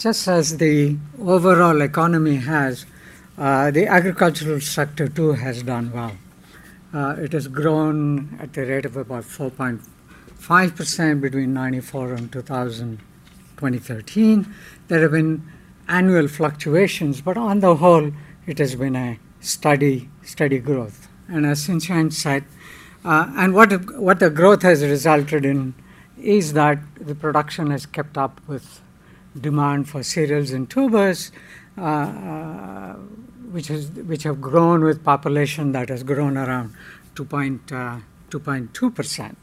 just as the overall economy has, uh, the agricultural sector too has done well. Uh, it has grown at the rate of about 4.5% between 94 and 2000, 2013. There have been annual fluctuations, but on the whole, it has been a steady, steady growth. And as Sunshine said, uh, and what, what the growth has resulted in is that the production has kept up with demand for cereals and tubers, uh, uh, which, has, which have grown with population that has grown around 2.2%.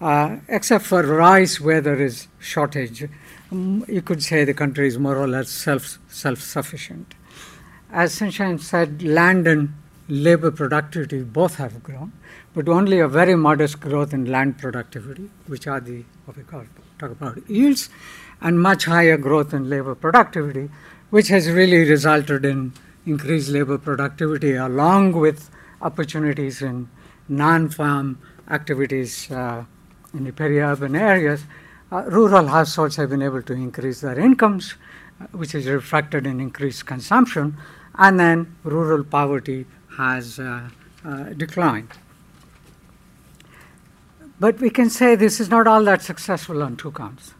Uh, uh, except for rice, where there is shortage, um, you could say the country is more or less self, self-sufficient. As Sunshine said, land and labor productivity both have grown, but only a very modest growth in land productivity, which are the what we call talk about yields, and much higher growth in labor productivity, which has really resulted in increased labor productivity along with opportunities in non-farm activities uh, in the peri-urban areas. Uh, rural households have been able to increase their incomes, uh, which is reflected in increased consumption, and then rural poverty has uh, uh, declined. But we can say this is not all that successful on two counts.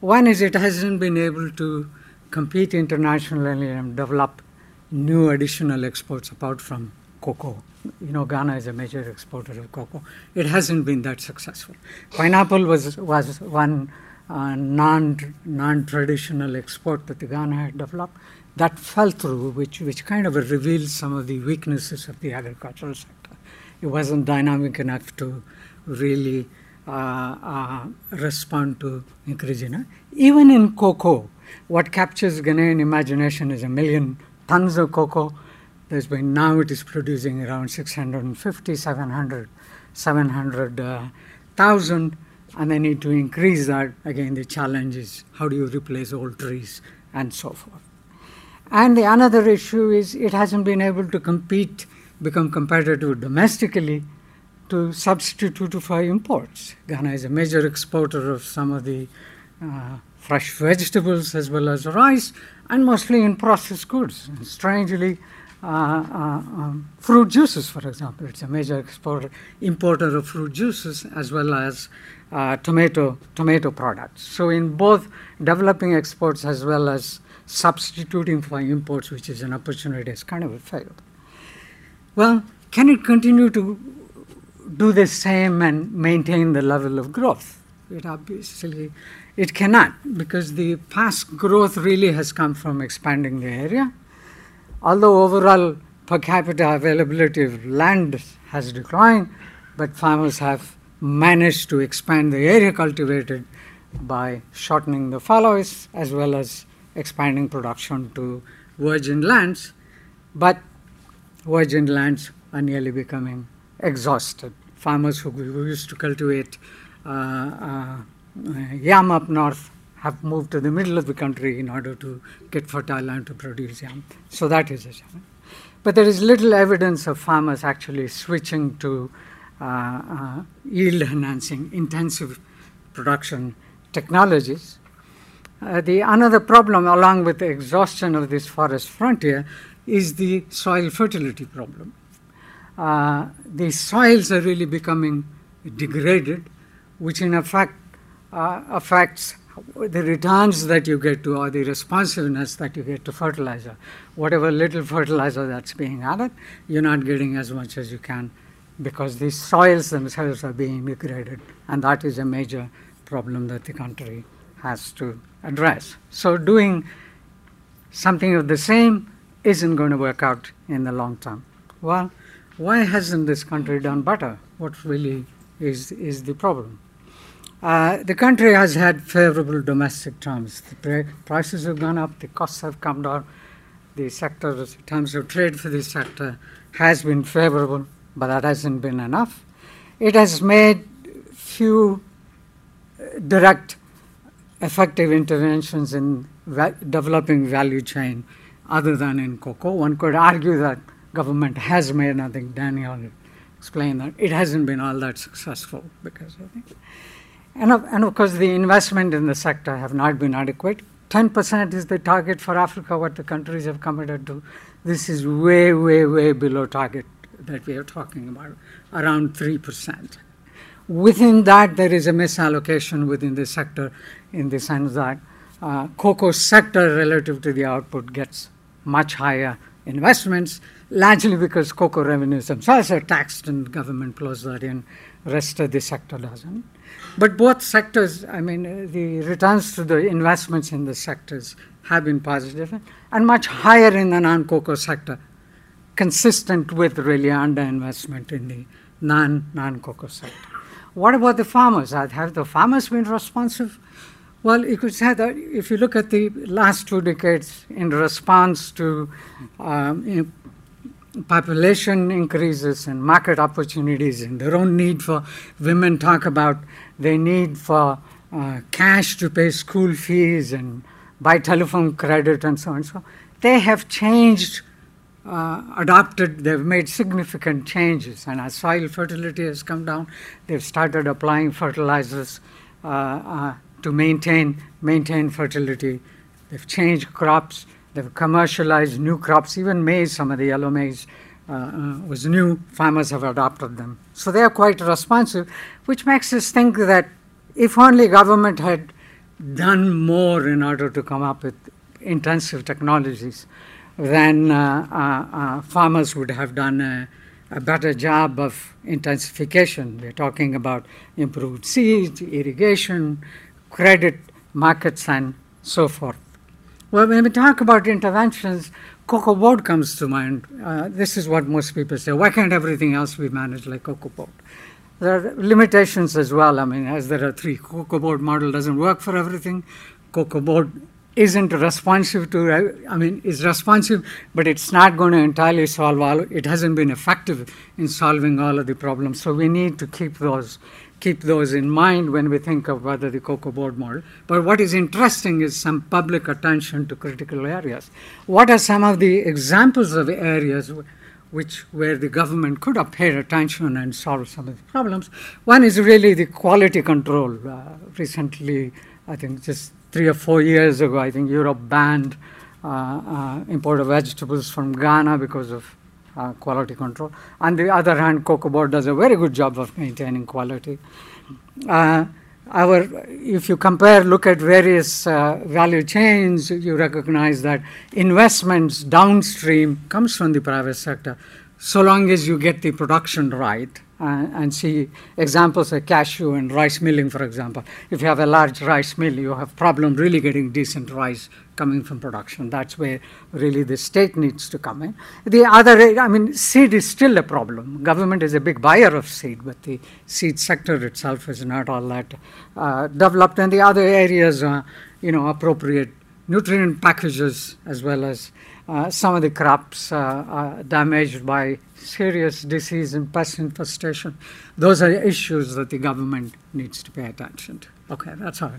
One is it hasn't been able to compete internationally and develop new additional exports apart from cocoa. You know, Ghana is a major exporter of cocoa. It hasn't been that successful. Pineapple was was one uh, non non traditional export that Ghana had developed that fell through, which which kind of revealed some of the weaknesses of the agricultural sector. It wasn't dynamic enough to really uh, uh, respond to increase even in cocoa. What captures Ghanaian imagination is a million tons of cocoa. There's been now it is producing around 650, 700, 700,000, uh, and they need to increase that. Again, the challenge is how do you replace old trees and so forth. And the another issue is it hasn't been able to compete, become competitive domestically to substitute for imports. Ghana is a major exporter of some of the uh, fresh vegetables as well as rice, and mostly in processed goods. And strangely, uh, uh, um, fruit juices, for example, it's a major exporter, importer of fruit juices as well as uh, tomato tomato products. So in both developing exports as well as substituting for imports, which is an opportunity, has kind of failed. Well, can it continue to do the same and maintain the level of growth? It obviously it cannot because the past growth really has come from expanding the area. Although overall per capita availability of land has declined, but farmers have managed to expand the area cultivated by shortening the fallows as well as expanding production to virgin lands, but virgin lands are nearly becoming exhausted. Farmers who used to cultivate uh, uh, yam up north have moved to the middle of the country in order to get fertile land to produce yam. So that is a challenge. But there is little evidence of farmers actually switching to uh, uh, yield enhancing, intensive production technologies. Uh, the another problem, along with the exhaustion of this forest frontier, is the soil fertility problem. Uh, the soils are really becoming degraded, which in effect uh, affects the returns that you get to or the responsiveness that you get to fertilizer. Whatever little fertilizer that's being added, you're not getting as much as you can because the soils themselves are being degraded, and that is a major problem that the country has to address. So doing something of the same isn't going to work out in the long term. Well, why hasn't this country done better? What really is, is the problem? Uh, the country has had favorable domestic terms. The prices have gone up, the costs have come down, the sector, in terms of trade for this sector, has been favorable, but that hasn't been enough. It has made few uh, direct effective interventions in va- developing value chain other than in cocoa. One could argue that government has made, and I think Daniel explained that it hasn't been all that successful because of it. And of, and of course, the investment in the sector have not been adequate, 10% is the target for Africa, what the countries have committed to. This is way, way, way below target that we are talking about, around 3%. Within that, there is a misallocation within the sector in the sense that uh, cocoa sector relative to the output gets much higher investments, largely because cocoa revenues themselves are taxed and government plows that in, rest of the sector doesn't. But both sectors, I mean, the returns to the investments in the sectors have been positive and much higher in the non-cocoa sector, consistent with really underinvestment in the non, non-cocoa sector. What about the farmers? Have the farmers been responsive? Well, you could say that if you look at the last two decades in response to um, population increases and market opportunities and their own need for women talk about their need for uh, cash to pay school fees and buy telephone credit and so on. So they have changed, uh, adopted, they've made significant changes. And as soil fertility has come down, they've started applying fertilizers uh, uh to maintain, maintain fertility. They've changed crops They've commercialized new crops, even maize, some of the yellow maize uh, uh, was new. Farmers have adopted them. So they are quite responsive, which makes us think that if only government had done more in order to come up with intensive technologies, then uh, uh, uh farmers would have done a, a, better job of intensification. We're talking about improved seeds, irrigation, credit markets, and so forth. Well, when we talk about interventions, cocoa board comes to mind. Uh, this is what most people say. Why can't everything else be managed like cocoa board? There are limitations as well. I mean, as there are three, cocoa board model doesn't work for everything. Cocoa board isn't responsive to, I mean, is responsive, but it's not going to entirely solve all, it hasn't been effective in solving all of the problems. So we need to keep those keep those in mind when we think of whether the cocoa board model. But what is interesting is some public attention to critical areas. What are some of the examples of areas which where the government could have paid attention and solve some of the problems? One is really the quality control. Uh, recently, I think just three or four years ago, I think Europe banned uh, uh, import of vegetables from Ghana because of uh, quality control. On the other hand, Cocoa Board does a very good job of maintaining quality. Uh, our, if you compare, look at various uh, value chains, you recognize that investments downstream comes from the private sector, so long as you get the production right and see examples like cashew and rice milling, for example. If you have a large rice mill, you have problem really getting decent rice coming from production. That's where really the state needs to come in. The other, I mean, seed is still a problem. Government is a big buyer of seed, but the seed sector itself is not all that uh, developed. And the other areas, are, you know, appropriate nutrient packages as well as uh, some of the crops uh, damaged by serious disease and pest infestation. Those are issues that the government needs to pay attention to. Okay, that's all.